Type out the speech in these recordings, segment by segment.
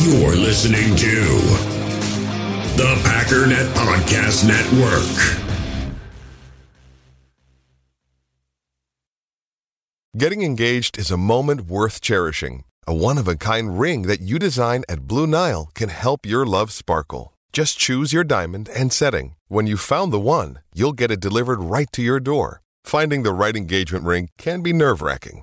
You're listening to the Packernet Podcast Network. Getting engaged is a moment worth cherishing. A one of a kind ring that you design at Blue Nile can help your love sparkle. Just choose your diamond and setting. When you've found the one, you'll get it delivered right to your door. Finding the right engagement ring can be nerve wracking.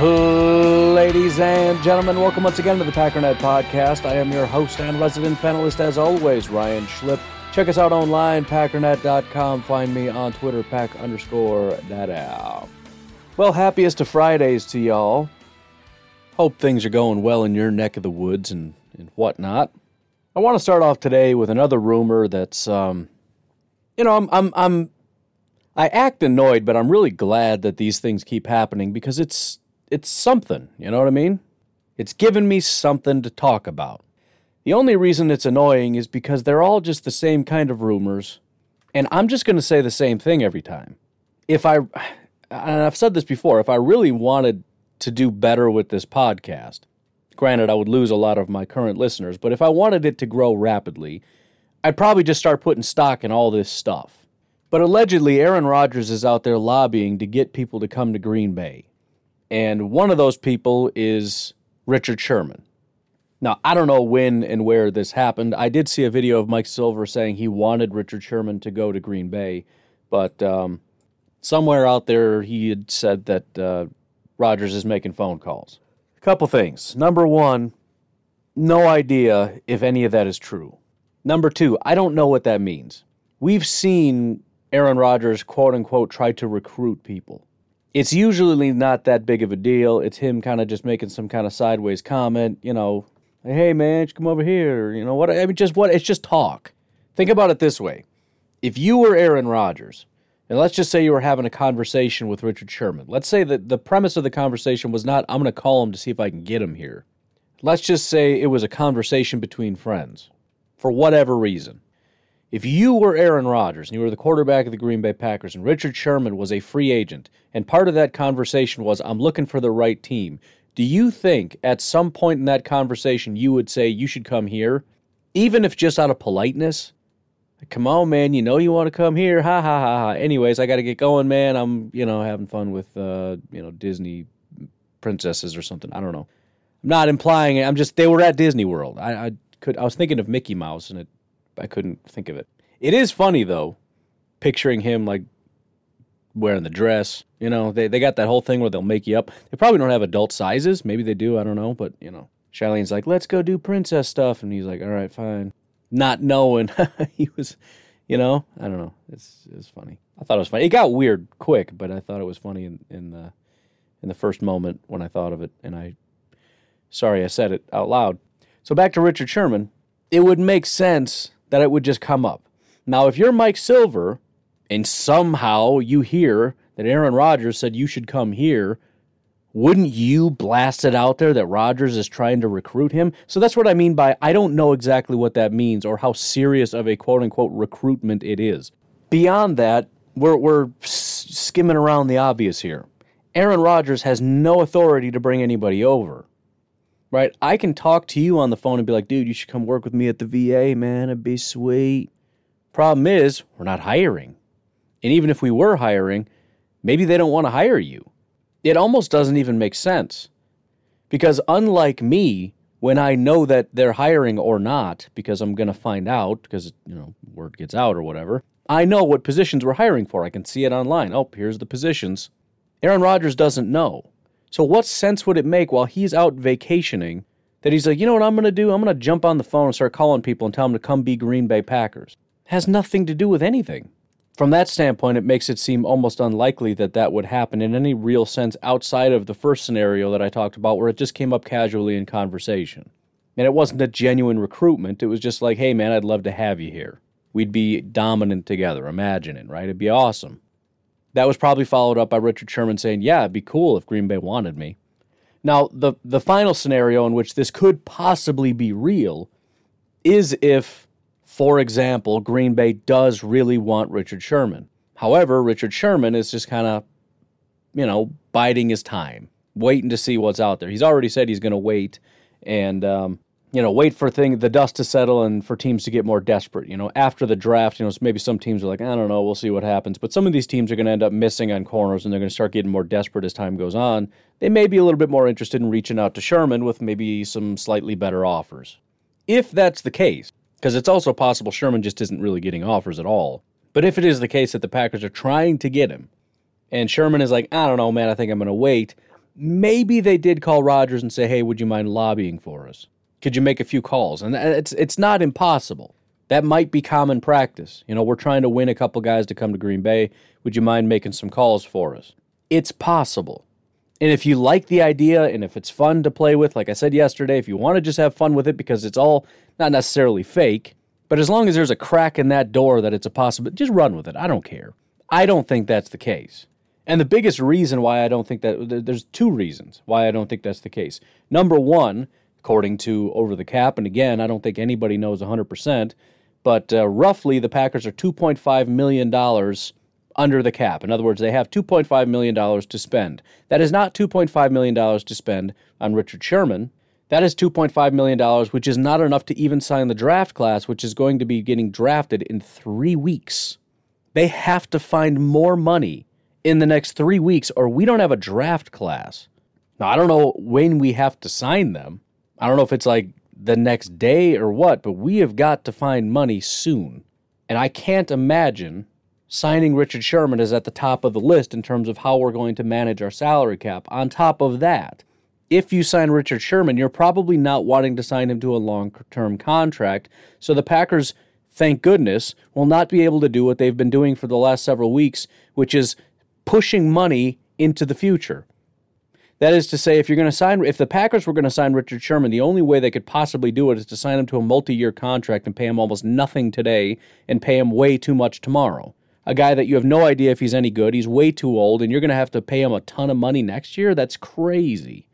Ladies and gentlemen, welcome once again to the Packernet Podcast. I am your host and resident panelist, as always, Ryan Schlipp. Check us out online, packernet.com. Find me on Twitter, pack underscore daddy. Well, happiest of Fridays to y'all. Hope things are going well in your neck of the woods and, and whatnot. I want to start off today with another rumor that's, um, you know, I'm, I'm, I'm, I act annoyed, but I'm really glad that these things keep happening because it's, it's something, you know what I mean? It's given me something to talk about. The only reason it's annoying is because they're all just the same kind of rumors, and I'm just going to say the same thing every time. If I, and I've said this before, if I really wanted to do better with this podcast, granted, I would lose a lot of my current listeners, but if I wanted it to grow rapidly, I'd probably just start putting stock in all this stuff. But allegedly, Aaron Rodgers is out there lobbying to get people to come to Green Bay. And one of those people is Richard Sherman. Now, I don't know when and where this happened. I did see a video of Mike Silver saying he wanted Richard Sherman to go to Green Bay, but um, somewhere out there he had said that uh, Rodgers is making phone calls. A couple things. Number one, no idea if any of that is true. Number two, I don't know what that means. We've seen Aaron Rodgers, quote unquote, try to recruit people it's usually not that big of a deal. It's him kind of just making some kind of sideways comment, you know, hey man, come over here, you know what? I mean, just what? It's just talk. Think about it this way: if you were Aaron Rodgers, and let's just say you were having a conversation with Richard Sherman. Let's say that the premise of the conversation was not, I'm going to call him to see if I can get him here. Let's just say it was a conversation between friends, for whatever reason. If you were Aaron Rodgers and you were the quarterback of the Green Bay Packers and Richard Sherman was a free agent, and part of that conversation was, I'm looking for the right team, do you think at some point in that conversation you would say, you should come here, even if just out of politeness? Come on, man, you know you want to come here. Ha ha ha ha. Anyways, I got to get going, man. I'm, you know, having fun with, uh, you know, Disney princesses or something. I don't know. I'm not implying it. I'm just, they were at Disney World. I, I could, I was thinking of Mickey Mouse and it I couldn't think of it. It is funny though, picturing him like wearing the dress. You know, they they got that whole thing where they'll make you up. They probably don't have adult sizes. Maybe they do. I don't know. But you know, Shailene's like, let's go do princess stuff, and he's like, all right, fine. Not knowing he was, you know, I don't know. It's it's funny. I thought it was funny. It got weird quick, but I thought it was funny in, in the in the first moment when I thought of it, and I sorry I said it out loud. So back to Richard Sherman. It would make sense that it would just come up. Now, if you're Mike Silver and somehow you hear that Aaron Rodgers said you should come here, wouldn't you blast it out there that Rodgers is trying to recruit him? So that's what I mean by I don't know exactly what that means or how serious of a quote unquote recruitment it is. Beyond that, we're, we're skimming around the obvious here. Aaron Rodgers has no authority to bring anybody over right? I can talk to you on the phone and be like, dude, you should come work with me at the VA, man. It'd be sweet. Problem is, we're not hiring. And even if we were hiring, maybe they don't want to hire you. It almost doesn't even make sense. Because unlike me, when I know that they're hiring or not, because I'm going to find out because, you know, word gets out or whatever, I know what positions we're hiring for. I can see it online. Oh, here's the positions. Aaron Rodgers doesn't know. So, what sense would it make while he's out vacationing that he's like, you know what I'm going to do? I'm going to jump on the phone and start calling people and tell them to come be Green Bay Packers? Has nothing to do with anything. From that standpoint, it makes it seem almost unlikely that that would happen in any real sense outside of the first scenario that I talked about, where it just came up casually in conversation. And it wasn't a genuine recruitment. It was just like, hey, man, I'd love to have you here. We'd be dominant together. Imagine it, right? It'd be awesome. That was probably followed up by Richard Sherman saying, "Yeah, it'd be cool if Green Bay wanted me." Now, the the final scenario in which this could possibly be real is if, for example, Green Bay does really want Richard Sherman. However, Richard Sherman is just kind of, you know, biding his time, waiting to see what's out there. He's already said he's going to wait and um, you know, wait for thing the dust to settle and for teams to get more desperate. You know, after the draft, you know, maybe some teams are like, I don't know, we'll see what happens. But some of these teams are going to end up missing on corners and they're going to start getting more desperate as time goes on. They may be a little bit more interested in reaching out to Sherman with maybe some slightly better offers. If that's the case, because it's also possible Sherman just isn't really getting offers at all. But if it is the case that the Packers are trying to get him, and Sherman is like, I don't know, man, I think I'm going to wait. Maybe they did call Rodgers and say, hey, would you mind lobbying for us? Could you make a few calls? And uh, it's it's not impossible. That might be common practice. You know, we're trying to win a couple guys to come to Green Bay. Would you mind making some calls for us? It's possible. And if you like the idea and if it's fun to play with, like I said yesterday, if you want to just have fun with it because it's all not necessarily fake, but as long as there's a crack in that door that it's a possibility, just run with it. I don't care. I don't think that's the case. And the biggest reason why I don't think that, there's two reasons why I don't think that's the case. Number one, according to Over the Cap. And again, I don't think anybody knows 100%, but uh, roughly the Packers are $2.5 million under the cap. In other words, they have $2.5 million to spend. That is not $2.5 million to spend on Richard Sherman. That is $2.5 million, which is not enough to even sign the draft class, which is going to be getting drafted in three weeks. They have to find more money in the next three weeks, or we don't have a draft class. Now, I don't know when we have to sign them. I don't know if it's like the next day or what, but we have got to find money soon. And I can't imagine signing Richard Sherman is at the top of the list in terms of how we're going to manage our salary cap. On top of that, if you sign Richard Sherman, you're probably not wanting to sign him to a long term contract. So the Packers, thank goodness, will not be able to do what they've been doing for the last several weeks, which is pushing money into the future. That is to say, if you're going to sign, if the Packers were going to sign Richard Sherman, the only way they could possibly do it is to sign him to a multi-year contract and pay him almost nothing today and pay him way too much tomorrow. A guy that you have no idea if he's any good, he's way too old, and you're going to have to pay him a ton of money next year. That's crazy.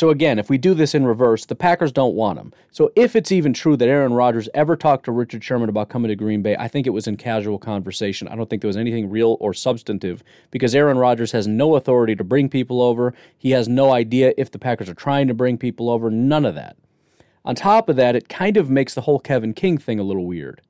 So again, if we do this in reverse, the Packers don't want him. So if it's even true that Aaron Rodgers ever talked to Richard Sherman about coming to Green Bay, I think it was in casual conversation. I don't think there was anything real or substantive because Aaron Rodgers has no authority to bring people over. He has no idea if the Packers are trying to bring people over, none of that. On top of that, it kind of makes the whole Kevin King thing a little weird.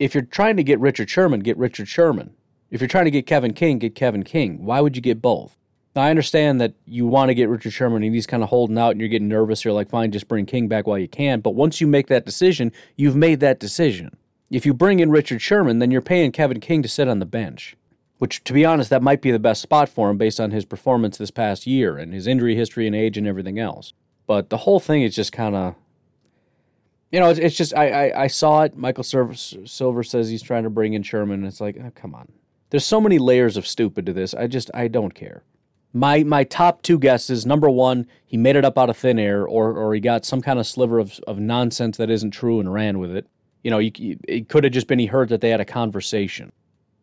If you're trying to get Richard Sherman, get Richard Sherman. If you're trying to get Kevin King, get Kevin King. Why would you get both? Now, I understand that you want to get Richard Sherman and he's kind of holding out and you're getting nervous. You're like, fine, just bring King back while you can. But once you make that decision, you've made that decision. If you bring in Richard Sherman, then you're paying Kevin King to sit on the bench, which, to be honest, that might be the best spot for him based on his performance this past year and his injury history and age and everything else. But the whole thing is just kind of, you know, it's, it's just, I, I, I, saw it. Michael Silver, says he's trying to bring in Sherman. And it's like, oh, come on. There's so many layers of stupid to this. I just, I don't care. My my top two guesses: number one, he made it up out of thin air, or or he got some kind of sliver of, of nonsense that isn't true and ran with it. You know, you, it could have just been he heard that they had a conversation,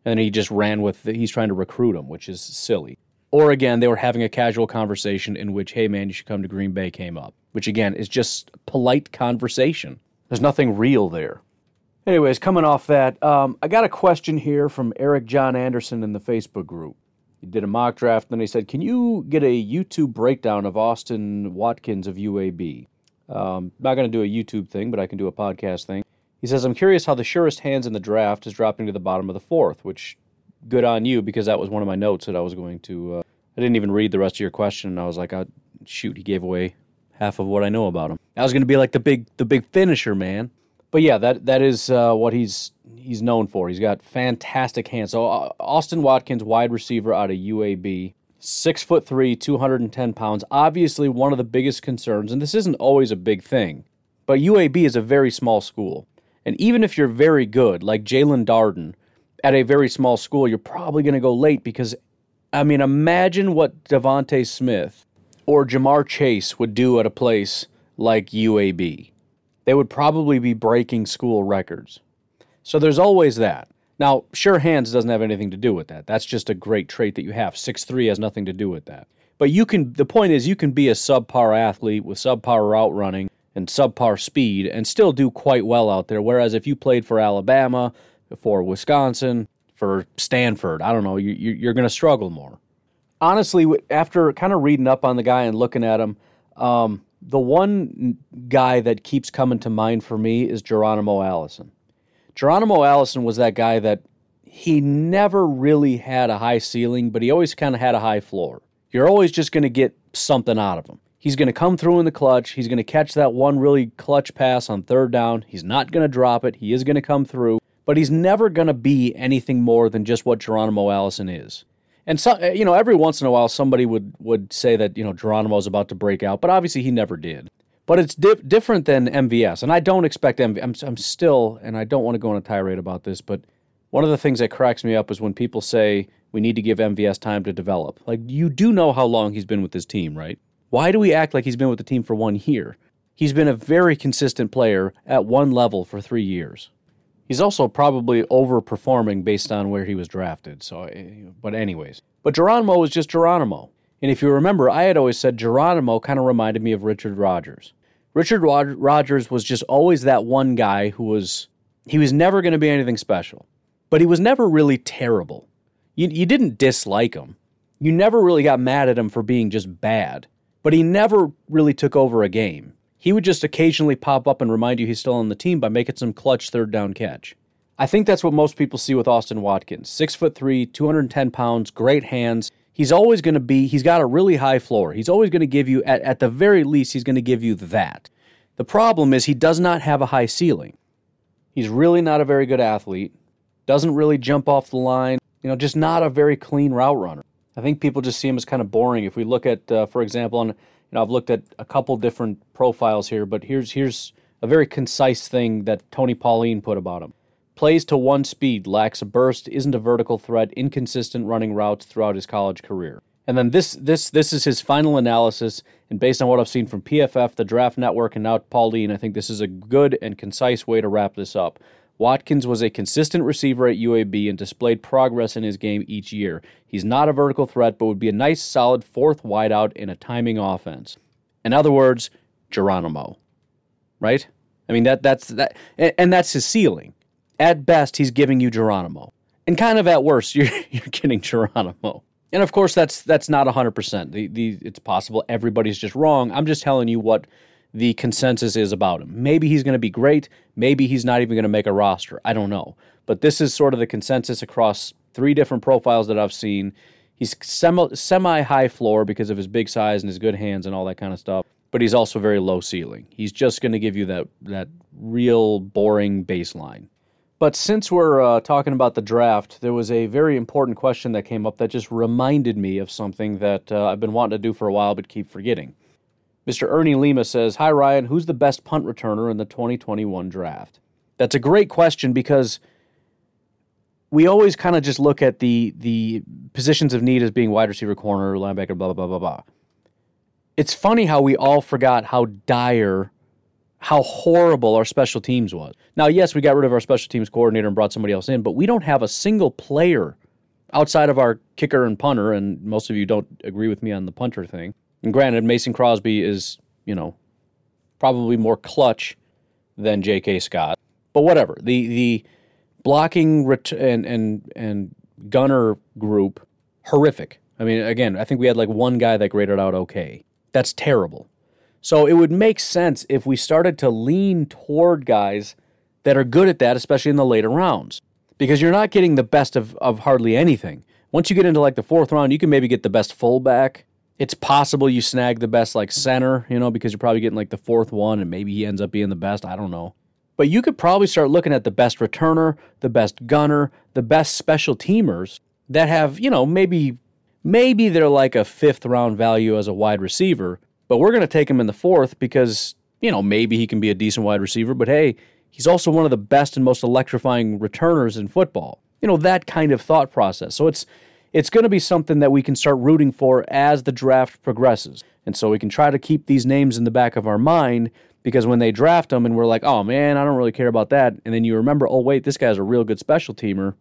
and he just ran with the, he's trying to recruit him, which is silly. Or again, they were having a casual conversation in which, hey man, you should come to Green Bay came up, which again is just polite conversation. There's nothing real there. Anyways, coming off that, um, I got a question here from Eric John Anderson in the Facebook group. He did a mock draft, and then he said, Can you get a YouTube breakdown of Austin Watkins of UAB? Um, not going to do a YouTube thing, but I can do a podcast thing. He says, I'm curious how the surest hands in the draft is dropping to the bottom of the fourth, which good on you because that was one of my notes that I was going to. Uh, I didn't even read the rest of your question, and I was like, oh, shoot, he gave away half of what I know about him. I was going to be like the big, the big finisher, man. But yeah, that that is uh, what he's he's known for. He's got fantastic hands. So uh, Austin Watkins, wide receiver out of UAB, six foot three, two hundred and ten pounds. Obviously, one of the biggest concerns, and this isn't always a big thing, but UAB is a very small school, and even if you're very good, like Jaelon Darden, at a very small school, you're probably going to go late because, I mean, imagine what DeVonta Smith or Ja'Marr Chase would do at a place like UAB. They would probably be breaking school records. So there's always that. Now, sure hands doesn't have anything to do with that. That's just a great trait that you have. Six three has nothing to do with that. But you can the point is you can be a subpar athlete with subpar route running and subpar speed and still do quite well out there. Whereas if you played for Alabama, for Wisconsin, for Stanford, I don't know, you, you're going to struggle more. Honestly, after kind of reading up on the guy and looking at him, um, the one guy that keeps coming to mind for me is Geronimo Allison. Geronimo Allison was that guy that he never really had a high ceiling, but he always kind of had a high floor. You're always just going to get something out of him. He's going to come through in the clutch. He's going to catch that one really clutch pass on third down. He's not going to drop it. He is going to come through, but he's never going to be anything more than just what Geronimo Allison is. And so, you know, every once in a while, somebody would would say that you know Geronimo's about to break out, but obviously he never did. But it's di- different than MVS, and I don't expect MVS. I'm, I'm still, and I don't want to go on a tirade about this, but one of the things that cracks me up is when people say we need to give MVS time to develop. Like you do know how long he's been with this team, right? Why do we act like he's been with the team for one year? He's been a very consistent player at one level for three years. He's also probably overperforming based on where he was drafted. So, eh, but anyways, but Geronimo was just Geronimo. And if you remember, I had always said Geronimo kind of reminded me of Richard Rodgers. Richard Rodgers was just always that one guy who was he was never going to be anything special, but he was never really terrible. You you didn't dislike him. You never really got mad at him for being just bad but he never really took over a game. He would just occasionally pop up and remind you he's still on the team by making some clutch third down catch. I think that's what most people see with Austin Watkins. Six foot three, 210 pounds, great hands. He's always going to be, he's got a really high floor. He's always going to give you, at, at the very least, he's going to give you that. The problem is he does not have a high ceiling. He's really not a very good athlete, doesn't really jump off the line, you know, just not a very clean route runner. I think people just see him as kind of boring. If we look at, uh, for example, on you know, I've looked at a couple different profiles here, but here's here's a very concise thing that Tony Pauline put about him. Plays to one speed, lacks a burst, isn't a vertical threat, inconsistent running routes throughout his college career. And then this this this is his final analysis, and based on what I've seen from PFF, the Draft Network, and now Pauline, I think this is a good and concise way to wrap this up. Watkins was a consistent receiver at UAB and displayed progress in his game each year. He's not a vertical threat, but would be a nice, solid fourth wideout in a timing offense. In other words, Geronimo. Right? I mean that that's that and that's his ceiling. At best, he's giving you Geronimo. And kind of at worst, you're you're getting Geronimo. And of course that's that's not 100%. The, the it's possible everybody's just wrong. I'm just telling you what the consensus is about him. Maybe he's going to be great. Maybe he's not even going to make a roster. I don't know. But this is sort of the consensus across three different profiles that I've seen. He's semi high floor because of his big size and his good hands and all that kind of stuff. But he's also very low ceiling. He's just going to give you that that real boring baseline. But since we're uh, talking about the draft, there was a very important question that came up that just reminded me of something that uh, I've been wanting to do for a while but keep forgetting. Mr. Ernie Lima says, Hi, Ryan. Who's the best punt returner in the 2021 draft? That's a great question because we always kind of just look at the the positions of need as being wide receiver, corner, linebacker, blah, blah, blah, blah, blah. It's funny how we all forgot how dire, how horrible our special teams was. Now, yes, we got rid of our special teams coordinator and brought somebody else in, but we don't have a single player outside of our kicker and punter, and most of you don't agree with me on the punter thing. And granted, Mason Crosby is, you know, probably more clutch than J.K. Scott, but whatever. The the blocking ret- and and and gunner group horrific. I mean, again, I think we had like one guy that graded out okay. That's terrible. So it would make sense if we started to lean toward guys that are good at that, especially in the later rounds, because you're not getting the best of, of hardly anything. Once you get into like the fourth round, you can maybe get the best fullback, it's possible you snag the best like center, you know, because you're probably getting like the fourth one and maybe he ends up being the best. I don't know. But you could probably start looking at the best returner, the best gunner, the best special teamers that have, you know, maybe maybe they're like a fifth round value as a wide receiver, but we're going to take him in the fourth because, you know, maybe he can be a decent wide receiver, but hey, he's also one of the best and most electrifying returners in football. You know, that kind of thought process. So it's it's going to be something that we can start rooting for as the draft progresses. And so we can try to keep these names in the back of our mind because when they draft them and we're like, oh man, I don't really care about that. And then you remember, oh wait, this guy's a real good special teamer.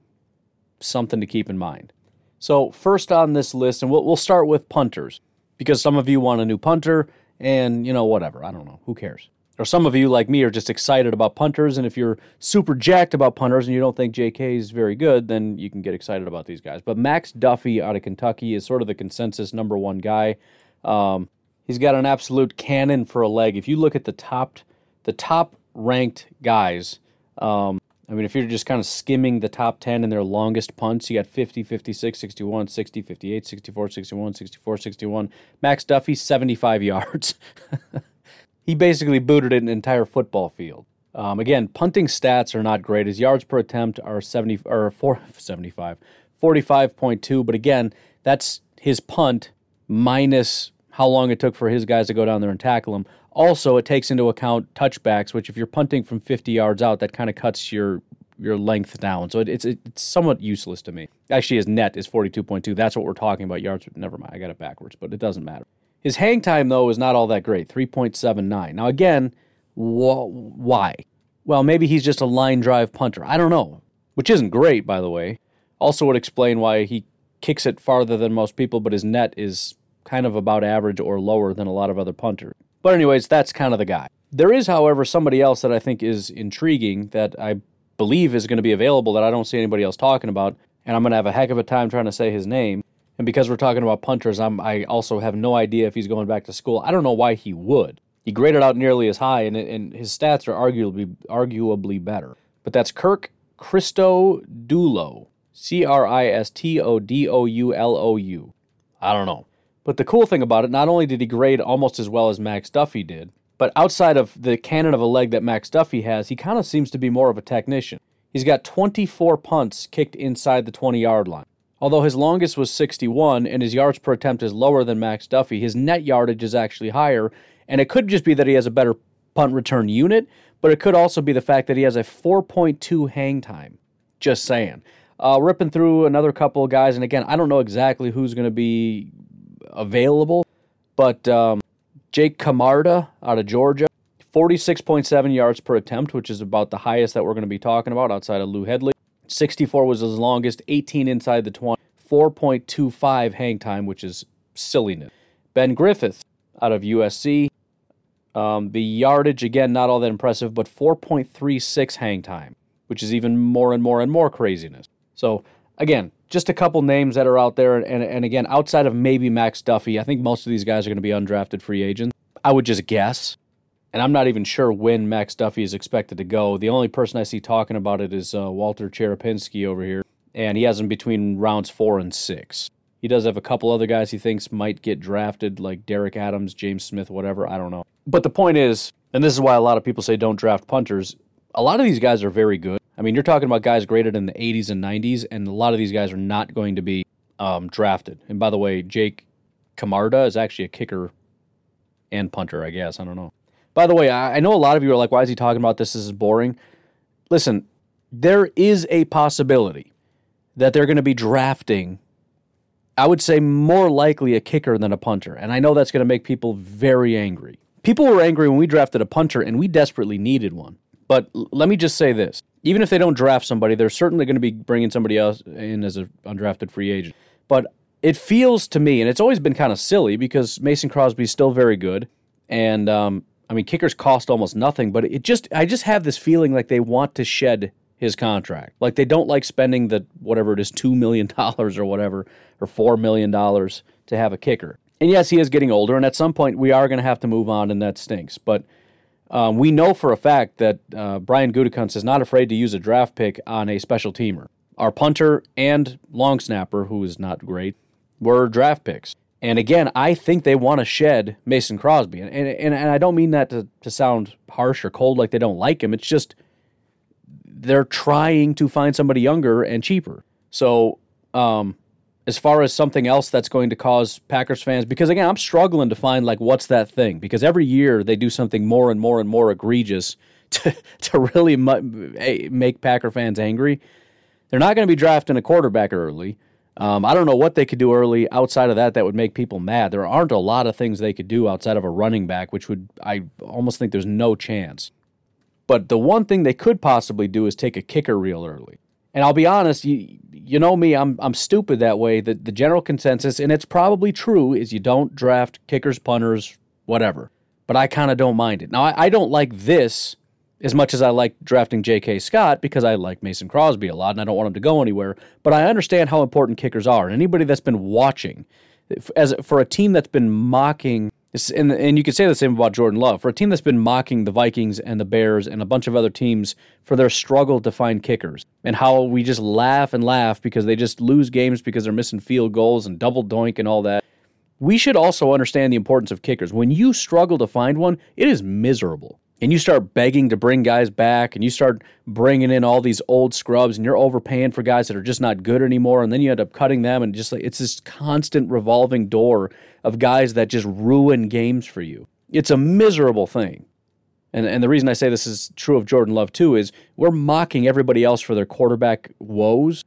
something to keep in mind. So, first on this list, and we'll, we'll start with punters because some of you want a new punter, and you know, whatever. I don't know. Who cares? Or some of you, like me, are just excited about punters. And if you're super jacked about punters and you don't think JK is very good, then you can get excited about these guys. But Max Duffy out of Kentucky is sort of the consensus number one guy. Um, he's got an absolute cannon for a leg. If you look at the top, the top ranked guys, um, I mean, if you're just kind of skimming the top 10 in their longest punts, you got 50, 56, 61, 60, 58, 64, 61, 64, 61. Max Duffy, 75 yards. he basically booted an entire football field. Um, again, punting stats are not great. His yards per attempt are 70 or 4, 75, 45.2. But again, that's his punt minus how long it took for his guys to go down there and tackle him. Also, it takes into account touchbacks, which if you're punting from 50 yards out, that kind of cuts your your length down. So it, it's it's somewhat useless to me. Actually, his net is 42.2. That's what we're talking about yards. Never mind, I got it backwards, but it doesn't matter. His hang time though is not all that great, 3.79. Now again, wh- why? Well, maybe he's just a line drive punter. I don't know, which isn't great, by the way. Also, would explain why he kicks it farther than most people, but his net is kind of about average or lower than a lot of other punters. But, anyways, that's kind of the guy. There is, however, somebody else that I think is intriguing that I believe is going to be available that I don't see anybody else talking about, and I'm going to have a heck of a time trying to say his name. And because we're talking about punters, I'm, I also have no idea if he's going back to school. I don't know why he would. He graded out nearly as high, and, and his stats are arguably arguably better. But that's Kirk Christodoulou, C R I S T O D O U L O U. I don't know. But the cool thing about it, not only did he grade almost as well as Max Duffy did, but outside of the cannon of a leg that Max Duffy has, he kind of seems to be more of a technician. He's got 24 punts kicked inside the 20 yard line. Although his longest was 61 and his yards per attempt is lower than Max Duffy, his net yardage is actually higher. And it could just be that he has a better punt return unit, but it could also be the fact that he has a 4.2 hang time. Just saying. Uh, ripping through another couple of guys, and again, I don't know exactly who's going to be available, but um, Jake Camarda out of Georgia, 46.7 yards per attempt, which is about the highest that we're going to be talking about outside of Lou Hedley. 64 was his longest, 18 inside the 20, 4.25 hang time, which is silliness. Ben Griffith out of USC. Um, the yardage, again, not all that impressive, but 4.36 hang time, which is even more and more and more craziness. So, again, just a couple names that are out there. And, and again, outside of maybe Max Duffy, I think most of these guys are going to be undrafted free agents. I would just guess. And I'm not even sure when Max Duffy is expected to go. The only person I see talking about it is uh, Walter Cherepinsky over here. And he has him between rounds four and six. He does have a couple other guys he thinks might get drafted, like Derek Adams, James Smith, whatever. I don't know. But the point is, and this is why a lot of people say don't draft punters, a lot of these guys are very good. I mean, you're talking about guys graded in the 80s and 90s, and a lot of these guys are not going to be um, drafted. And by the way, Jake Camarda is actually a kicker and punter, I guess. I don't know. By the way, I know a lot of you are like, why is he talking about this? This is boring. Listen, there is a possibility that they're going to be drafting, I would say more likely a kicker than a punter. And I know that's going to make people very angry. People were angry when we drafted a punter, and we desperately needed one. But let me just say this even if they don't draft somebody, they're certainly going to be bringing somebody else in as an undrafted free agent. But it feels to me, and it's always been kind of silly because Mason Crosby's still very good, and um, I mean kickers cost almost nothing. But it just, I just have this feeling like they want to shed his contract, like they don't like spending the whatever it is, two million dollars or whatever, or four million dollars to have a kicker. And yes, he is getting older, and at some point we are going to have to move on, and that stinks. But um, we know for a fact that uh, Brian Gutekunst is not afraid to use a draft pick on a special teamer. Our punter and long snapper, who is not great, were draft picks. And again, I think they want to shed Mason Crosby. And, and, and I don't mean that to, to sound harsh or cold like they don't like him. It's just they're trying to find somebody younger and cheaper. So um, as far as something else that's going to cause Packers fans because again I'm struggling to find like what's that thing because every year they do something more and more and more egregious to to really make Packer fans angry. They're not going to be drafting a quarterback early. Um, I don't know what they could do early outside of that that would make people mad. There aren't a lot of things they could do outside of a running back, which would I almost think there's no chance. But the one thing they could possibly do is take a kicker real early. And I'll be honest, you you know me, I'm I'm stupid that way. The the general consensus, and it's probably true, is you don't draft kickers, punters, whatever. But I kind of don't mind it. Now I, I don't like this as much as I like drafting J.K. Scott because I like Mason Crosby a lot and I don't want him to go anywhere. But I understand how important kickers are. And anybody that's been watching, as for a team that's been mocking, and, and you could say the same about Jordan Love, for a team that's been mocking the Vikings and the Bears and a bunch of other teams for their struggle to find kickers and how we just laugh and laugh because they just lose games because they're missing field goals and double doink and all that. We should also understand the importance of kickers. When you struggle to find one, it is miserable and you start begging to bring guys back and you start bringing in all these old scrubs and you're overpaying for guys that are just not good anymore and then you end up cutting them and just like it's this constant revolving door of guys that just ruin games for you. It's a miserable thing. And, and the reason i say this is true of jordan love too is we're mocking everybody else for their quarterback woes.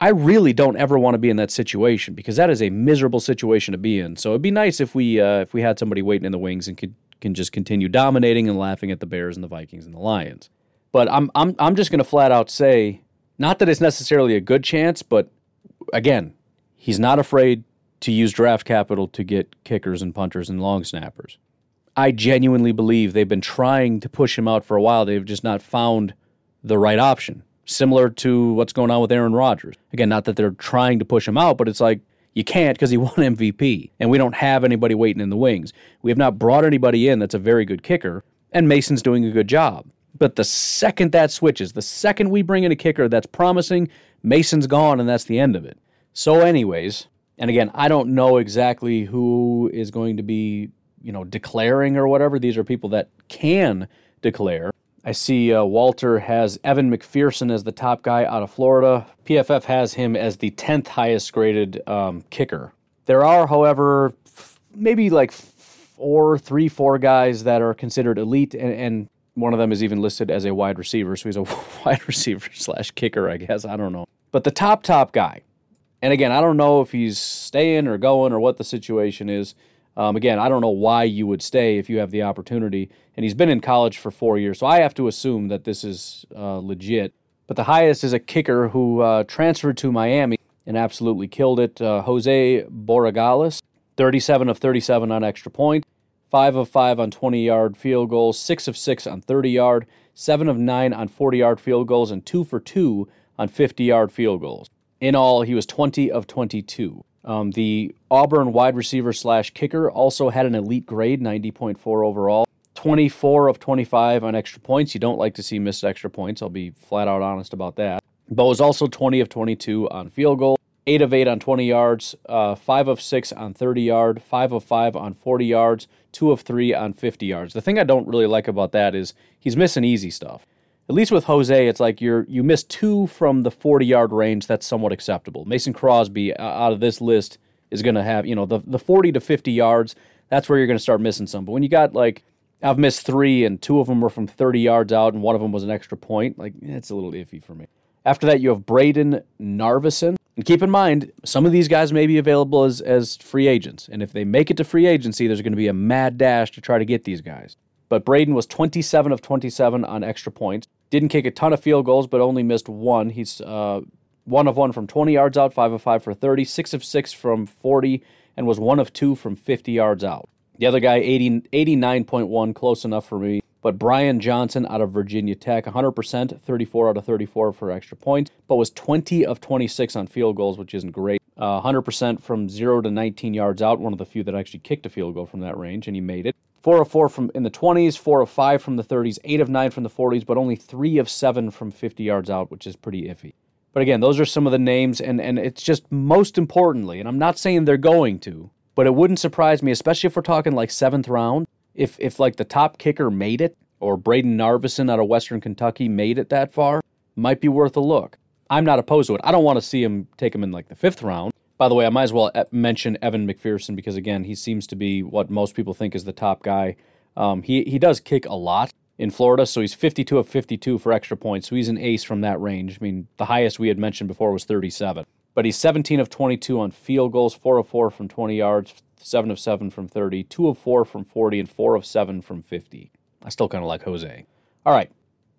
I really don't ever want to be in that situation because that is a miserable situation to be in. So it'd be nice if we uh, if we had somebody waiting in the wings and could can just continue dominating and laughing at the Bears and the Vikings and the Lions. But I'm I'm I'm just going to flat out say not that it's necessarily a good chance, but again, he's not afraid to use draft capital to get kickers and punters and long snappers. I genuinely believe they've been trying to push him out for a while. They've just not found the right option. Similar to what's going on with Aaron Rodgers. Again, not that they're trying to push him out, but it's like you can't because he won MVP, and we don't have anybody waiting in the wings. We have not brought anybody in that's a very good kicker, and Mason's doing a good job. But the second that switches, the second we bring in a kicker that's promising, Mason's gone, and that's the end of it. So, anyways, and again, I don't know exactly who is going to be, you know, declaring or whatever. These are people that can declare. I see uh, Walter has Evan McPherson as the top guy out of Florida. PFF has him as the 10th highest graded um, kicker. There are, however, f- maybe like four, three, four guys that are considered elite, and, and one of them is even listed as a wide receiver. So he's a wide receiver slash kicker, I guess. I don't know. But the top, top guy, and again, I don't know if he's staying or going or what the situation is. Um, again, I don't know why you would stay if you have the opportunity. And he's been in college for four years, so I have to assume that this is uh, legit. But the highest is a kicker who uh, transferred to Miami and absolutely killed it. Uh, Jose Borregales, 37 of 37 on extra point, 5 of 5 on 20 yard field goals, 6 of 6 on 30 yard, 7 of 9 on 40 yard field goals, and 2 for 2 on 50 yard field goals. In all, he was 20 of 22. Um, the Auburn wide receiver slash kicker also had an elite grade, 90.4 overall. 24 of 25 on extra points. You don't like to see missed extra points. I'll be flat out honest about that. But was also 20 of 22 on field goal, 8 of 8 on 20 yards, uh, 5 of 6 on 30 yard, 5 of 5 on 40 yards, 2 of 3 on 50 yards. The thing I don't really like about that is he's missing easy stuff at least with Jose, it's like you're you miss two from the 40 yard range. That's somewhat acceptable. Mason Crosby uh, out of this list is going to have you know the the 40 to 50 yards. That's where you're going to start missing some. But when you got like I've missed three and two of them were from 30 yards out and one of them was an extra point, like it's a little iffy for me. After that, you have Brayden Narveson. And keep in mind, some of these guys may be available as, as free agents. And if they make it to free agency, there's going to be a mad dash to try to get these guys. But Brayden was 27 of 27 on extra points. Didn't kick a ton of field goals, but only missed one. He's uh, one of one from 20 yards out, five of five for 30, six of six from 40, and was one of two from 50 yards out. The other guy, 80, 89.1, close enough for me. But Brian Johnson out of Virginia Tech, 100%, 34 out of 34 for extra points, but was 20 of 26 on field goals, which isn't great. Uh, 100% from 0 to 19 yards out, one of the few that actually kicked a field goal from that range, and he made it. Four of four from in the 20s, four of five from the 30s, eight of nine from the 40s, but only three of seven from 50 yards out, which is pretty iffy. But again, those are some of the names, and, and it's just most importantly, and I'm not saying they're going to, but it wouldn't surprise me, especially if we're talking like seventh round, if if like the top kicker made it, or Brayden Narveson out of Western Kentucky made it that far, might be worth a look. I'm not opposed to it. I don't want to see him take him in like the fifth round, by the way, I might as well mention Evan McPherson because again, he seems to be what most people think is the top guy. Um, he he does kick a lot in Florida, so he's 52 of 52 for extra points. So he's an ace from that range. I mean, the highest we had mentioned before was 37. But he's 17 of 22 on field goals, 4 of 4 from 20 yards, 7 of 7 from 30, 2 of 4 from 40, and 4 of 7 from 50. I still kind of like Jose. All right,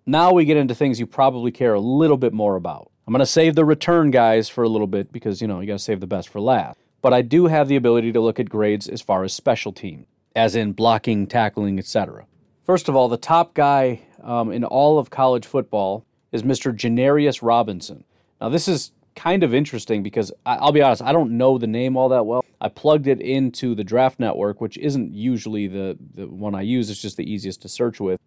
now we get into things you probably care a little bit more about. I'm going to save the return guys for a little bit because, you know, you got to save the best for last. But I do have the ability to look at grades as far as special team, as in blocking, tackling, etc. First of all, the top guy um, in all of college football is Mr. Janarius Robinson. Now, this is kind of interesting because I, will be honest, I don't know the name all that well. I plugged it into the Draft Network, which isn't usually the, the one I use, it's just the easiest to search with.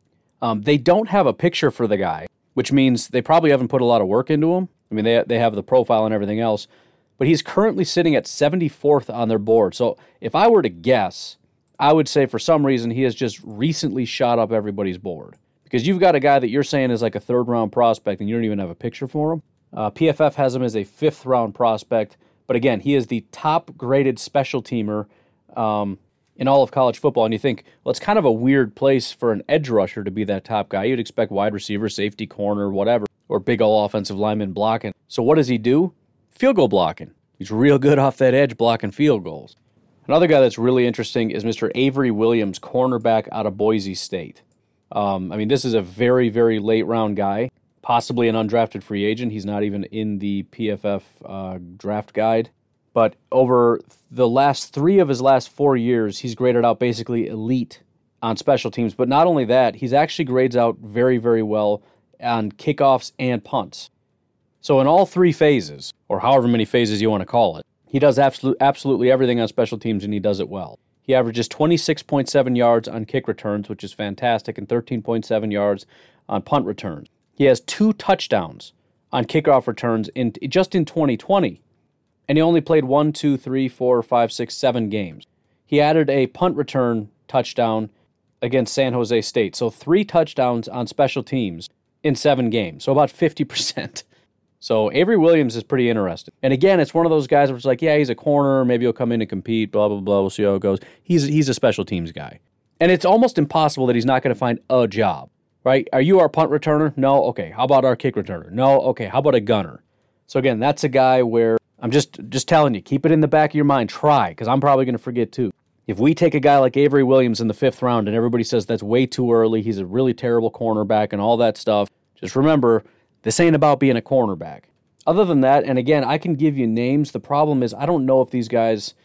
Um, they don't have a picture for the guy, which means they probably haven't put a lot of work into him. I mean, they, they have the profile and everything else, but he's currently sitting at 74th on their board. So if I were to guess, I would say for some reason he has just recently shot up everybody's board. Because you've got a guy that you're saying is like a third round prospect and you don't even have a picture for him. Uh, PFF has him as a fifth round prospect, but again, he is the top graded special teamer um, in all of college football. And you think, well, it's kind of a weird place for an edge rusher to be that top guy. You'd expect wide receiver, safety, corner, whatever, or big old offensive lineman blocking. So what does he do? Field goal blocking. He's real good off that edge blocking field goals. Another guy that's really interesting is Mr. Avery Williams, cornerback out of Boise State. Um, I mean, this is a very, very late round guy possibly an undrafted free agent. He's not even in the PFF uh, draft guide. But over the last three of his last four years, he's graded out basically elite on special teams. But not only that, he's actually grades out very, very well on kickoffs and punts. So in all three phases, or however many phases you want to call it, he does absolute, absolutely everything on special teams and he does it well. He averages 26.7 yards on kick returns, which is fantastic, and 13.7 yards on punt returns. He has two touchdowns on kickoff returns in just in 2020, and he only played one, two, three, four, five, six, seven games. He added a punt return touchdown against San Jose State, so three touchdowns on special teams in seven games, so about 50%. So Avery Williams is pretty interesting. And again, it's one of those guys where it's like, yeah, he's a corner, maybe he'll come in and compete, blah blah blah. We'll see how it goes. He's he's a special teams guy. And it's almost impossible that he's not going to find a job right? Are you our punt returner? No. Okay. How about our kick returner? No. Okay. How about a gunner? So again, that's a guy where I'm just just telling you, keep it in the back of your mind. Try, because I'm probably going to forget too. If we take a guy like Avery Williams in the fifth round and everybody says that's way too early, he's a really terrible cornerback and all that stuff, just remember this ain't about being a cornerback. Other than that, and again, I can give you names. The problem is I don't know if these guys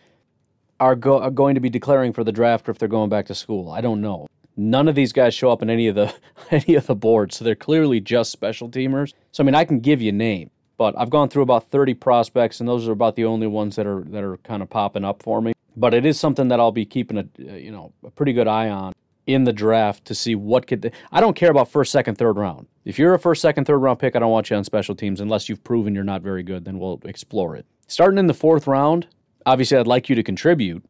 are, go- are going to be declaring for the draft or if they're going back to school. I don't know. None of these guys show up in any of the any of the boards, so they're clearly just special teamers. So I mean, I can give you a name, but I've gone through about 30 prospects, and those are about the only ones that are that are kind of popping up for me. But it is something that I'll be keeping a uh, you know a pretty good eye on in the draft to see what could. I don't care about first, second, third round. If you're a first, second, third round pick, I don't want you on special teams unless you've proven you're not very good. Then we'll explore it. Starting in the fourth round, obviously, I'd like you to contribute.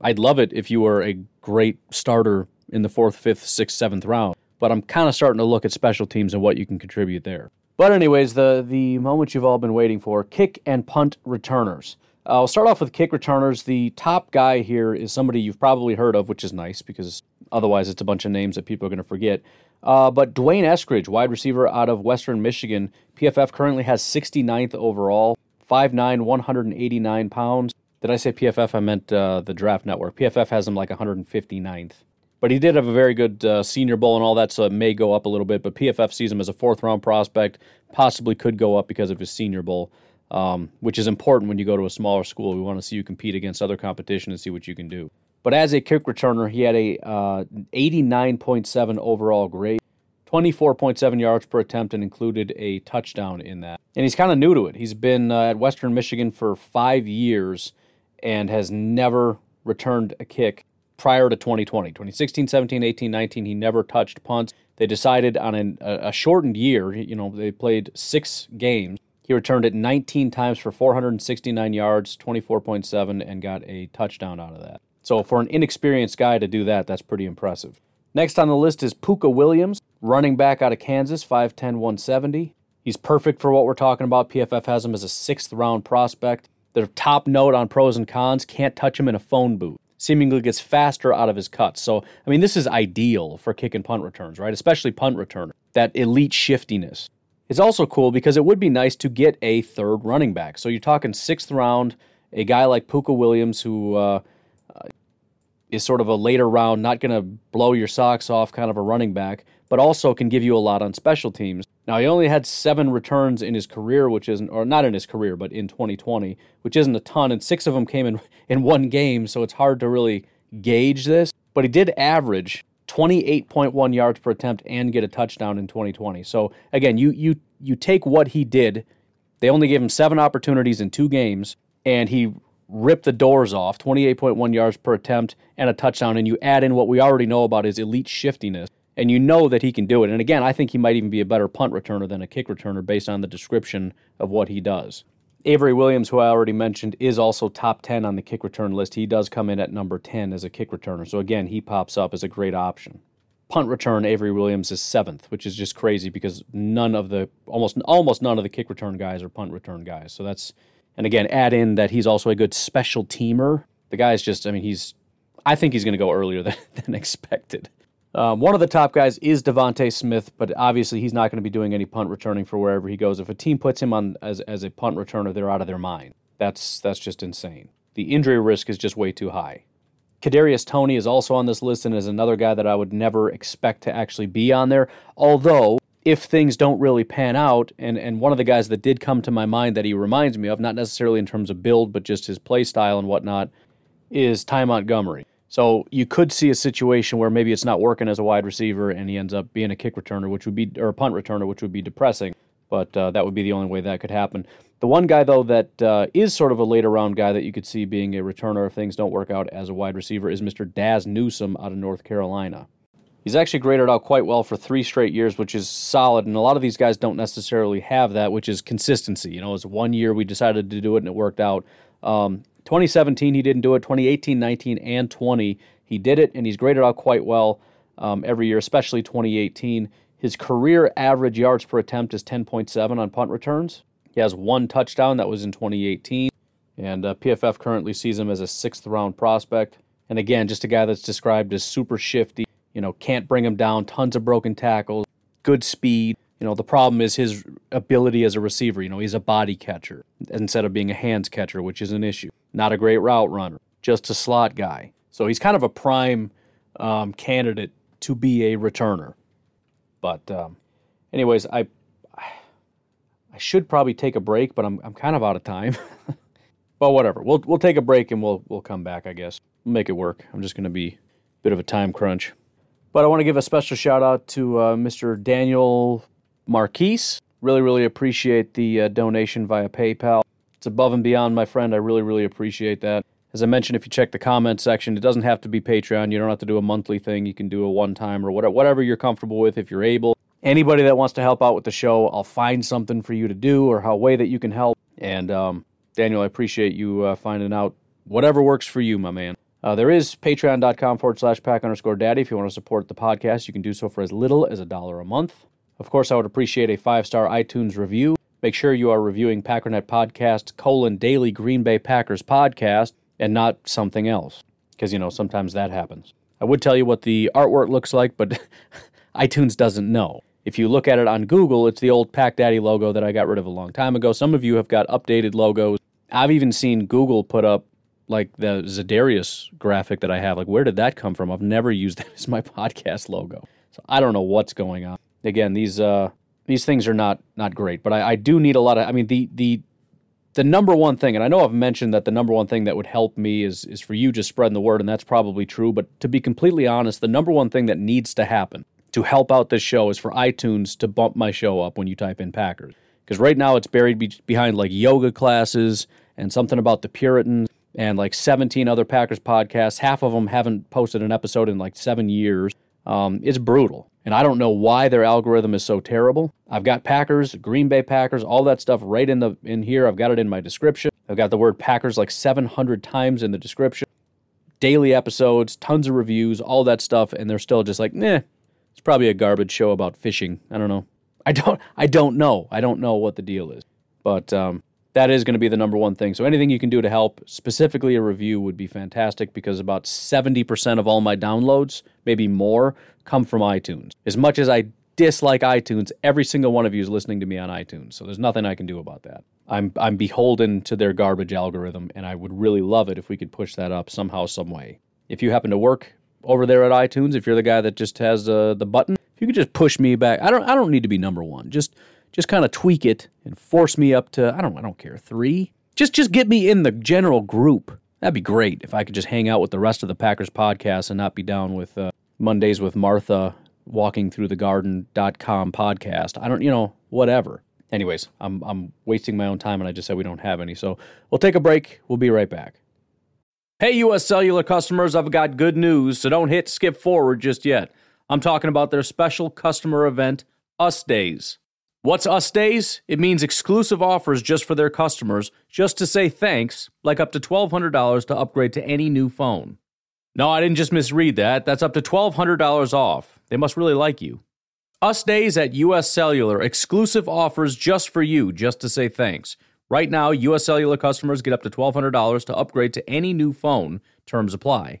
I'd love it if you were a great starter in the fourth, fifth, sixth, seventh round. But I'm kind of starting to look at special teams and what you can contribute there. But anyways, the the moment you've all been waiting for: kick and punt returners. I'll start off with kick returners. The top guy here is somebody you've probably heard of, which is nice because otherwise it's a bunch of names that people are going to forget. Uh, but D'Wayne Eskridge, wide receiver out of Western Michigan, PFF currently has 69th overall, 5'9", 189 pounds. Did I say PFF? I meant uh, the Draft Network. PFF has him like 159th. But he did have a very good uh, Senior Bowl and all that, so it may go up a little bit. But PFF sees him as a fourth round prospect, possibly could go up because of his Senior Bowl, um, which is important when you go to a smaller school. We want to see you compete against other competition and see what you can do. But as a kick returner, he had a uh, 89.7 overall grade, 24.7 yards per attempt, and included a touchdown in that. And he's kind of new to it. He's been uh, at Western Michigan for five years and has never returned a kick prior to 2020. 2016, 17, 18, 19, he never touched punts. They decided on an, a, shortened year, you know, they played six games. He returned it 19 times for 469 yards, 24.7, and got a touchdown out of that. So for an inexperienced guy to do that, that's pretty impressive. Next on the list is Pooka Williams, running back out of Kansas, 5'10, 170. He's perfect for what we're talking about. PFF has him as a sixth round prospect. Their top note on pros and cons can't touch him in a phone booth seemingly gets faster out of his cuts. So, I mean, this is ideal for kick and punt returns, right? Especially punt returner, that elite shiftiness. It's also cool because it would be nice to get a third running back. So you're talking sixth round, a guy like Pooka Williams who uh, is sort of a later round, not going to blow your socks off kind of a running back, but also can give you a lot on special teams. Now, he only had seven returns in his career, which isn't, or not in his career, but in 2020, which isn't a ton, and six of them came in, in one game, so it's hard to really gauge this. But he did average 28.1 yards per attempt and get a touchdown in 2020. So again, you you you take what he did. They only gave him seven opportunities in two games, and he ripped the doors off 28.1 yards per attempt and a touchdown. And you add in what we already know about his elite shiftiness and you know that he can do it. And again, I think he might even be a better punt returner than a kick returner based on the description of what he does. Avery Williams, who I already mentioned, is also top 10 on the kick return list. He does come in at number 10 as a kick returner. So again, he pops up as a great option. Punt return, Avery Williams is seventh, which is just crazy because none of the almost almost none of the kick return guys are punt return guys. So that's and again, add in that he's also a good special teamer. The guy's just, I mean, he's I think he's going to go earlier than, than expected. Um, one of the top guys is DeVonta Smith, but obviously he's not going to be doing any punt returning for wherever he goes. If a team puts him on as, as a punt returner, they're out of their mind. That's that's just insane. The injury risk is just way too high. Kadarius Toney is also on this list and is another guy that I would never expect to actually be on there. Although, if things don't really pan out, and, and one of the guys that did come to my mind that he reminds me of, not necessarily in terms of build, but just his play style and whatnot, is Ty Montgomery. So you could see a situation where maybe it's not working as a wide receiver and he ends up being a kick returner, which would be or a punt returner, which would be depressing. But uh, that would be the only way that could happen. The one guy though that uh, is sort of a later round guy that you could see being a returner if things don't work out as a wide receiver is Mr. Dazz Newsome out of North Carolina. He's actually graded out quite well for three straight years, which is solid. And a lot of these guys don't necessarily have that, which is consistency. You know, it's one year we decided to do it and it worked out. Um, 2017, he didn't do it. 2018, 19, and 20, he did it, and he's graded out quite well um, every year, especially 2018. His career average yards per attempt is 10.7 on punt returns. He has one touchdown that was in 2018, and uh, PFF currently sees him as a sixth round prospect. And again, just a guy that's described as super shifty. You know, can't bring him down. Tons of broken tackles, good speed. You know, the problem is his ability as a receiver. You know, he's a body catcher instead of being a hands catcher, which is an issue. Not a great route runner, just a slot guy. So he's kind of a prime um, candidate to be a returner. But, um, anyways, I I should probably take a break, but I'm I'm kind of out of time. but whatever, we'll we'll take a break and we'll we'll come back. I guess we'll make it work. I'm just going to be a bit of a time crunch. But I want to give a special shout out to uh, Mr. Daniel Marquise. Really, really appreciate the uh, donation via PayPal. It's above and beyond, my friend. I really, really appreciate that. As I mentioned, if you check the comment section, it doesn't have to be Patreon. You don't have to do a monthly thing. You can do a one time or whatever, whatever you're comfortable with if you're able. Anybody that wants to help out with the show, I'll find something for you to do or how way that you can help. And um, Daniel, I appreciate you uh, finding out whatever works for you, my man. Uh, there is patreon.com forward slash pack underscore daddy. If you want to support the podcast, you can do so for as little as a dollar a month. Of course, I would appreciate a five star iTunes review. Make sure you are reviewing Packernet Podcast colon Daily Green Bay Packers podcast and not something else, because you know sometimes that happens. I would tell you what the artwork looks like, but iTunes doesn't know. If you look at it on Google, it's the old Pack Daddy logo that I got rid of a long time ago. Some of you have got updated logos. I've even seen Google put up like the Za'Darius graphic that I have. Like, where did that come from? I've never used that as my podcast logo. So I don't know what's going on again, these uh, these things are not not great. But I, I do need a lot of. I mean, the the the number one thing, and I know I've mentioned that the number one thing that would help me is is for you just spreading the word, and that's probably true. But to be completely honest, the number one thing that needs to happen to help out this show is for iTunes to bump my show up when you type in Packers. Because right now it's buried be- behind like yoga classes and something about the Puritans and like 17 other Packers podcasts. Half of them haven't posted an episode in like seven years. Um, it's brutal. And I don't know why their algorithm is so terrible. I've got Packers, Green Bay Packers, all that stuff right in the in here. I've got it in my description. I've got the word Packers like 700 times in the description. Daily episodes, tons of reviews, all that stuff, and they're still just like, nah, it's probably a garbage show about fishing. I don't know. I don't I don't know. I don't know what the deal is. But um, that is going to be the number one thing. So anything you can do to help, specifically a review, would be fantastic because about 70% of all my downloads, maybe more, come from iTunes. As much as I dislike iTunes, every single one of you is listening to me on iTunes. So there's nothing I can do about that. I'm I'm beholden to their garbage algorithm, and I would really love it if we could push that up somehow, some way. If you happen to work over there at iTunes, if you're the guy that just has uh, the button, if you could just push me back, I don't I don't need to be number one. Just just kind of tweak it and force me up to I don't I don't care three. Just just get me in the general group. That'd be great if I could just hang out with the rest of the Packers podcast and not be down with uh, Mondays with Martha walking through the garden.com podcast. I don't, you know, whatever. Anyways, I'm I'm wasting my own time and I just said we don't have any. So we'll take a break. We'll be right back. Hey, US Cellular customers, I've got good news, so don't hit skip forward just yet. I'm talking about their special customer event, Us Days. What's Us Days? It means exclusive offers just for their customers, just to say thanks, like up to $1,200 to upgrade to any new phone. No, I didn't just misread that. That's up to $1,200 off. They must really like you. Us Days at US Cellular, exclusive offers just for you, just to say thanks. Right now, US Cellular customers get up to $1,200 to upgrade to any new phone. Terms apply.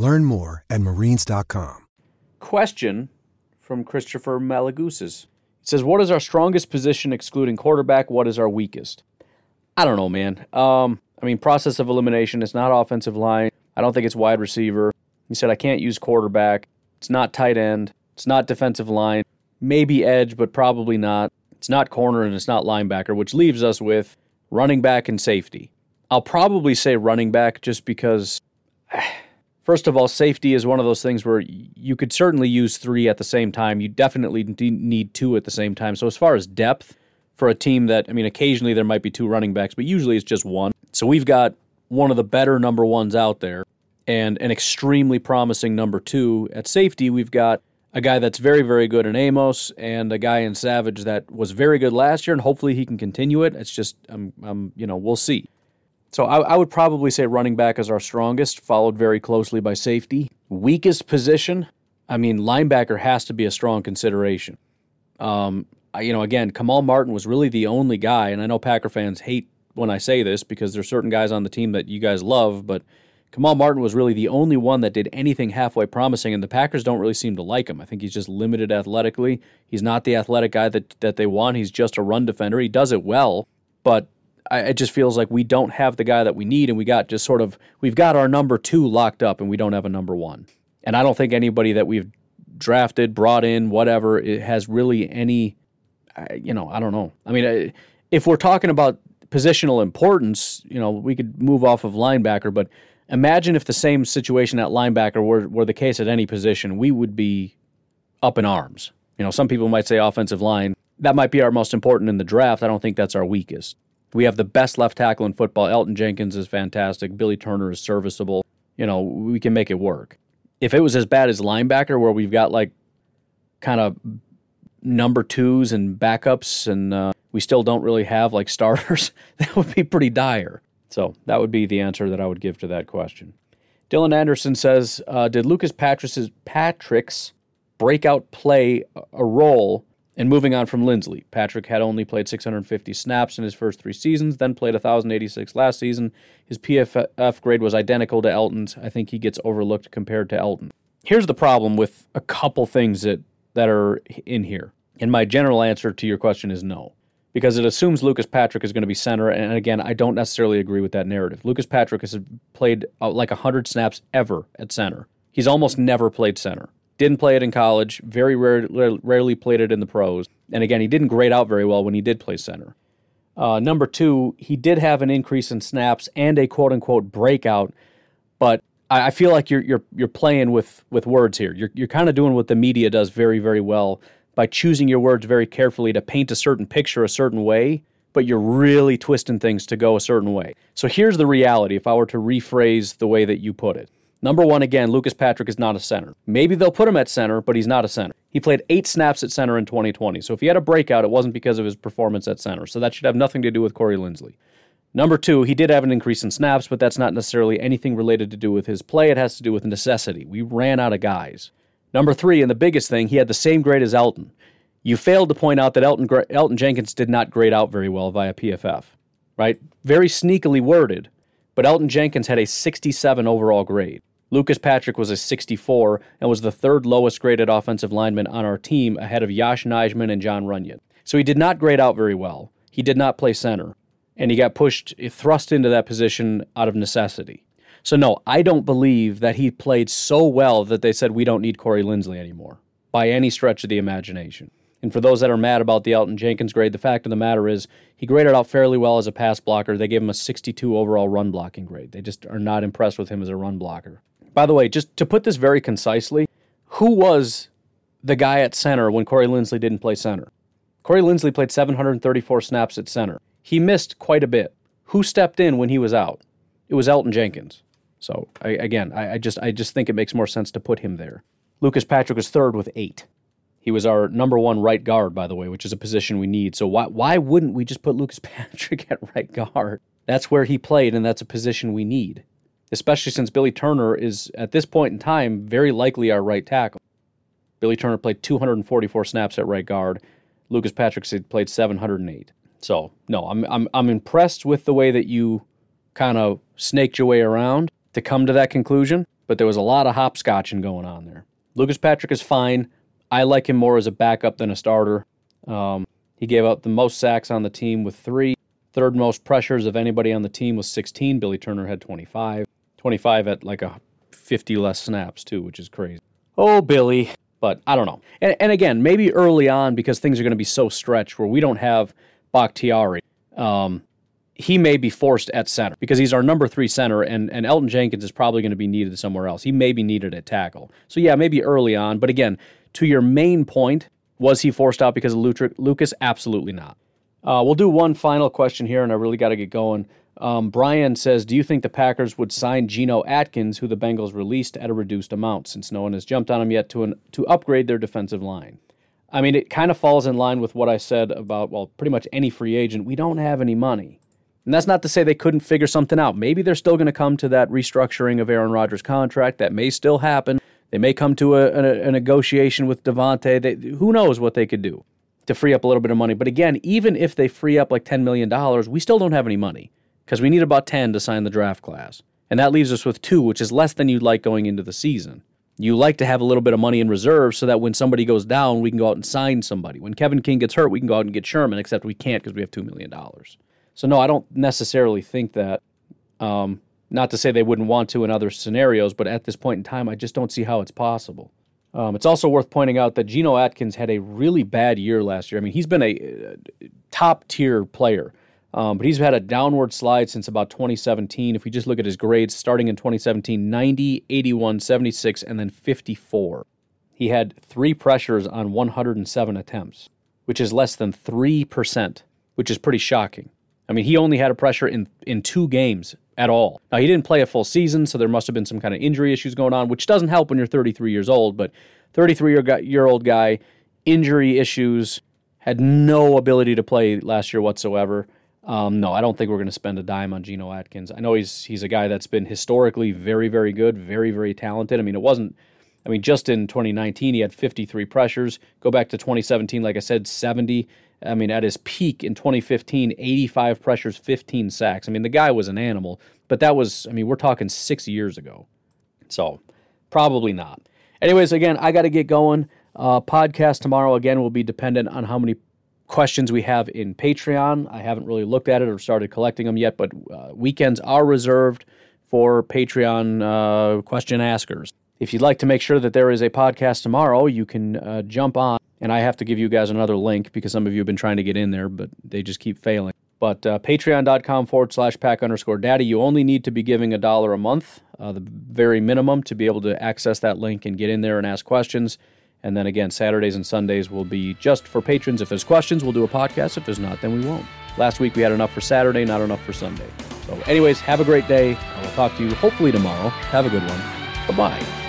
Learn more at marines.com. Question from Christopher Malagusis. It says, What is our strongest position excluding quarterback? What is our weakest? I don't know, man. Um, I mean, process of elimination, it's not offensive line. I don't think it's wide receiver. He said, I can't use quarterback. It's not tight end. It's not defensive line. Maybe edge, but probably not. It's not corner and it's not linebacker, which leaves us with running back and safety. I'll probably say running back just because, first of all, safety is one of those things where you could certainly use three at the same time. You definitely need two at the same time. So, as far as depth for a team that, I mean, occasionally there might be two running backs, but usually it's just one. So, we've got one of the better number ones out there and an extremely promising number two. At safety, we've got a guy that's very, very good in Amos and a guy in Savage that was very good last year, and hopefully he can continue it. It's just, um, um you know, we'll see. So I, I, would probably say running back is our strongest, followed very closely by safety. Weakest position, I mean, linebacker has to be a strong consideration. Um, I, you know, again, Kamal Martin was really the only guy, and I know Packer fans hate when I say this because there's certain guys on the team that you guys love, but Kamal Martin was really the only one that did anything halfway promising, and the Packers don't really seem to like him. I think he's just limited athletically. He's not the athletic guy that, that they want. He's just a run defender. He does it well, but I, it just feels like we don't have the guy that we need, and we got just sort of we've got our number two locked up, and we don't have a number one. And I don't think anybody that we've drafted, brought in, whatever, it has really any, you know, I don't know. I mean, if we're talking about positional importance, you know, we could move off of linebacker, but imagine if the same situation at linebacker were, were the case at any position, we would be up in arms. You know, some people might say offensive line. That might be our most important in the draft. I don't think that's our weakest. We have the best left tackle in football. Elton Jenkins is fantastic. Billy Turner is serviceable. You know, we can make it work. If it was as bad as linebacker, where we've got like kind of number twos and backups, and uh, we still don't really have like starters, that would be pretty dire. So that would be the answer that I would give to that question. Dylan Anderson says, uh, "Did Lucas Patrick's, Patrick's breakout play a role and moving on from Linsley, Patrick had only played 650 snaps in his first three seasons, then played 1,086 last season. His PFF grade was identical to Elton's. I think he gets overlooked compared to Elgton. Here's the problem with a couple things that, that are in here. And my general answer to your question is no, because it assumes Lucas Patrick is going to be center. And again, I don't necessarily agree with that narrative. Lucas Patrick has played uh, like 100 snaps ever at center. He's almost never played center. Didn't play it in college, very rare, rarely played it in the pros. And again, he didn't grade out very well when he did play center. Uh, number two, he did have an increase in snaps and a quote unquote breakout, but I, I feel like you're you're you're playing with with words here. You're you're kind of doing what the media does very very well by choosing your words very carefully to paint a certain picture a certain way, but you're really twisting things to go a certain way. So here's the reality if I were to rephrase the way that you put it. Number one, again, Lucas Patrick is not a center. Maybe they'll put him at center, but he's not a center. He played eight snaps at center in 2020. So if he had a breakout, it wasn't because of his performance at center. So that should have nothing to do with Corey Linsley. Number two, he did have an increase in snaps, but that's not necessarily anything related to do with his play. It has to do with necessity. We ran out of guys. Number three, and the biggest thing, he had the same grade as Elton. You failed to point out that Elton, Elgton Jenkins did not grade out very well via PFF, right? Very sneakily worded, but Elton Jenkins had a 67 overall grade. Lucas Patrick was a 64 and was the third lowest graded offensive lineman on our team ahead of Yosh Nijman and Jon Runyan. So he did not grade out very well. He did not play center. And he got pushed, thrust into that position out of necessity. So, no, I don't believe that he played so well that they said we don't need Corey Linsley anymore by any stretch of the imagination. And for those that are mad about the Elton Jenkins grade, the fact of the matter is he graded out fairly well as a pass blocker. They gave him a 62 overall run blocking grade. They just are not impressed with him as a run blocker. By the way, just to put this very concisely, who was the guy at center when Corey Linsley didn't play center? Corey Linsley played 734 snaps at center. He missed quite a bit. Who stepped in when he was out? It was Elton Jenkins. So I, again, I, I just I just think it makes more sense to put him there. Lucas Patrick was third with eight. He was our number one right guard, by the way, which is a position we need. So why why wouldn't we just put Lucas Patrick at right guard? That's where he played, and that's a position we need especially since Billy Turner is, at this point in time, very likely our right tackle. Billy Turner played 244 snaps at right guard. Lucas Patrick played 708. So, no, I'm, I'm, I'm impressed with the way that you kind of snaked your way around to come to that conclusion, but there was a lot of hopscotching going on there. Lucas Patrick is fine. I like him more as a backup than a starter. Um, he gave up the most sacks on the team with three. Third most pressures of anybody on the team was 16. Billy Turner had 25. 25 at like a 50 less snaps too, which is crazy. Oh, Billy. But I don't know. And, and again, maybe early on because things are going to be so stretched where we don't have Bakhtiari. Um, he may be forced at center because he's our number three center, and, and Elgton Jenkins is probably going to be needed somewhere else. He may be needed at tackle. So, yeah, maybe early on. But again, to your main point, was he forced out because of Lucas? Absolutely not. Uh, we'll do one final question here, and I really got to get going. Um, Brian says, Do you think the Packers would sign Geno Atkins, who the Bengals released at a reduced amount, since no one has jumped on him yet to, an, to upgrade their defensive line? I mean, it kind of falls in line with what I said about, well, pretty much any free agent. We don't have any money. And that's not to say they couldn't figure something out. Maybe they're still going to come to that restructuring of Aaron Rodgers' contract. That may still happen. They may come to a, a, a negotiation with Davante. They, who knows what they could do to free up a little bit of money. But again, even if they free up like $10 million, we still don't have any money because we need about 10 to sign the draft class. And that leaves us with two, which is less than you'd like going into the season. You like to have a little bit of money in reserve so that when somebody goes down, we can go out and sign somebody. When Kevin King gets hurt, we can go out and get Sherman, except we can't because we have $2 million. So, no, I don't necessarily think that. Um, not to say they wouldn't want to in other scenarios, but at this point in time, I just don't see how it's possible. Um, it's also worth pointing out that Geno Atkins had a really bad year last year. I mean, he's been a, a top tier player um, but he's had a downward slide since about 2017. If we just look at his grades starting in 2017 90, 81, 76, and then 54. He had three pressures on 107 attempts, which is less than 3%, which is pretty shocking. I mean, he only had a pressure in, in two games at all. Now, he didn't play a full season, so there must have been some kind of injury issues going on, which doesn't help when you're 33 years old. But 33 year old guy, injury issues, had no ability to play last year whatsoever. Um, no, I don't think we're going to spend a dime on Geno Atkins. I know he's he's a guy that's been historically very, very good, very, very talented. I mean, it wasn't. I mean, just in 2019, he had 53 pressures. Go back to 2017, like I said, 70. I mean, at his peak in 2015, 85 pressures, 15 sacks. I mean, the guy was an animal, but that was, I mean, we're talking six years ago. So probably not. Anyways, again, I got to get going. Uh, podcast tomorrow again will be dependent on how many questions we have in Patreon. I haven't really looked at it or started collecting them yet, but uh, weekends are reserved for Patreon uh, question askers. If you'd like to make sure that there is a podcast tomorrow, you can uh, jump on. And I have to give you guys another link because some of you have been trying to get in there, but they just keep failing. But uh, patreon.com forward slash pack underscore daddy. You only need to be giving a dollar a month, uh, the very minimum, to be able to access that link and get in there and ask questions. And then again, Saturdays and Sundays will be just for patrons. If there's questions, we'll do a podcast. If there's not, then we won't. Last week we had enough for Saturday, not enough for Sunday. So, anyways, have a great day. I will talk to you hopefully tomorrow. Have a good one. Bye bye.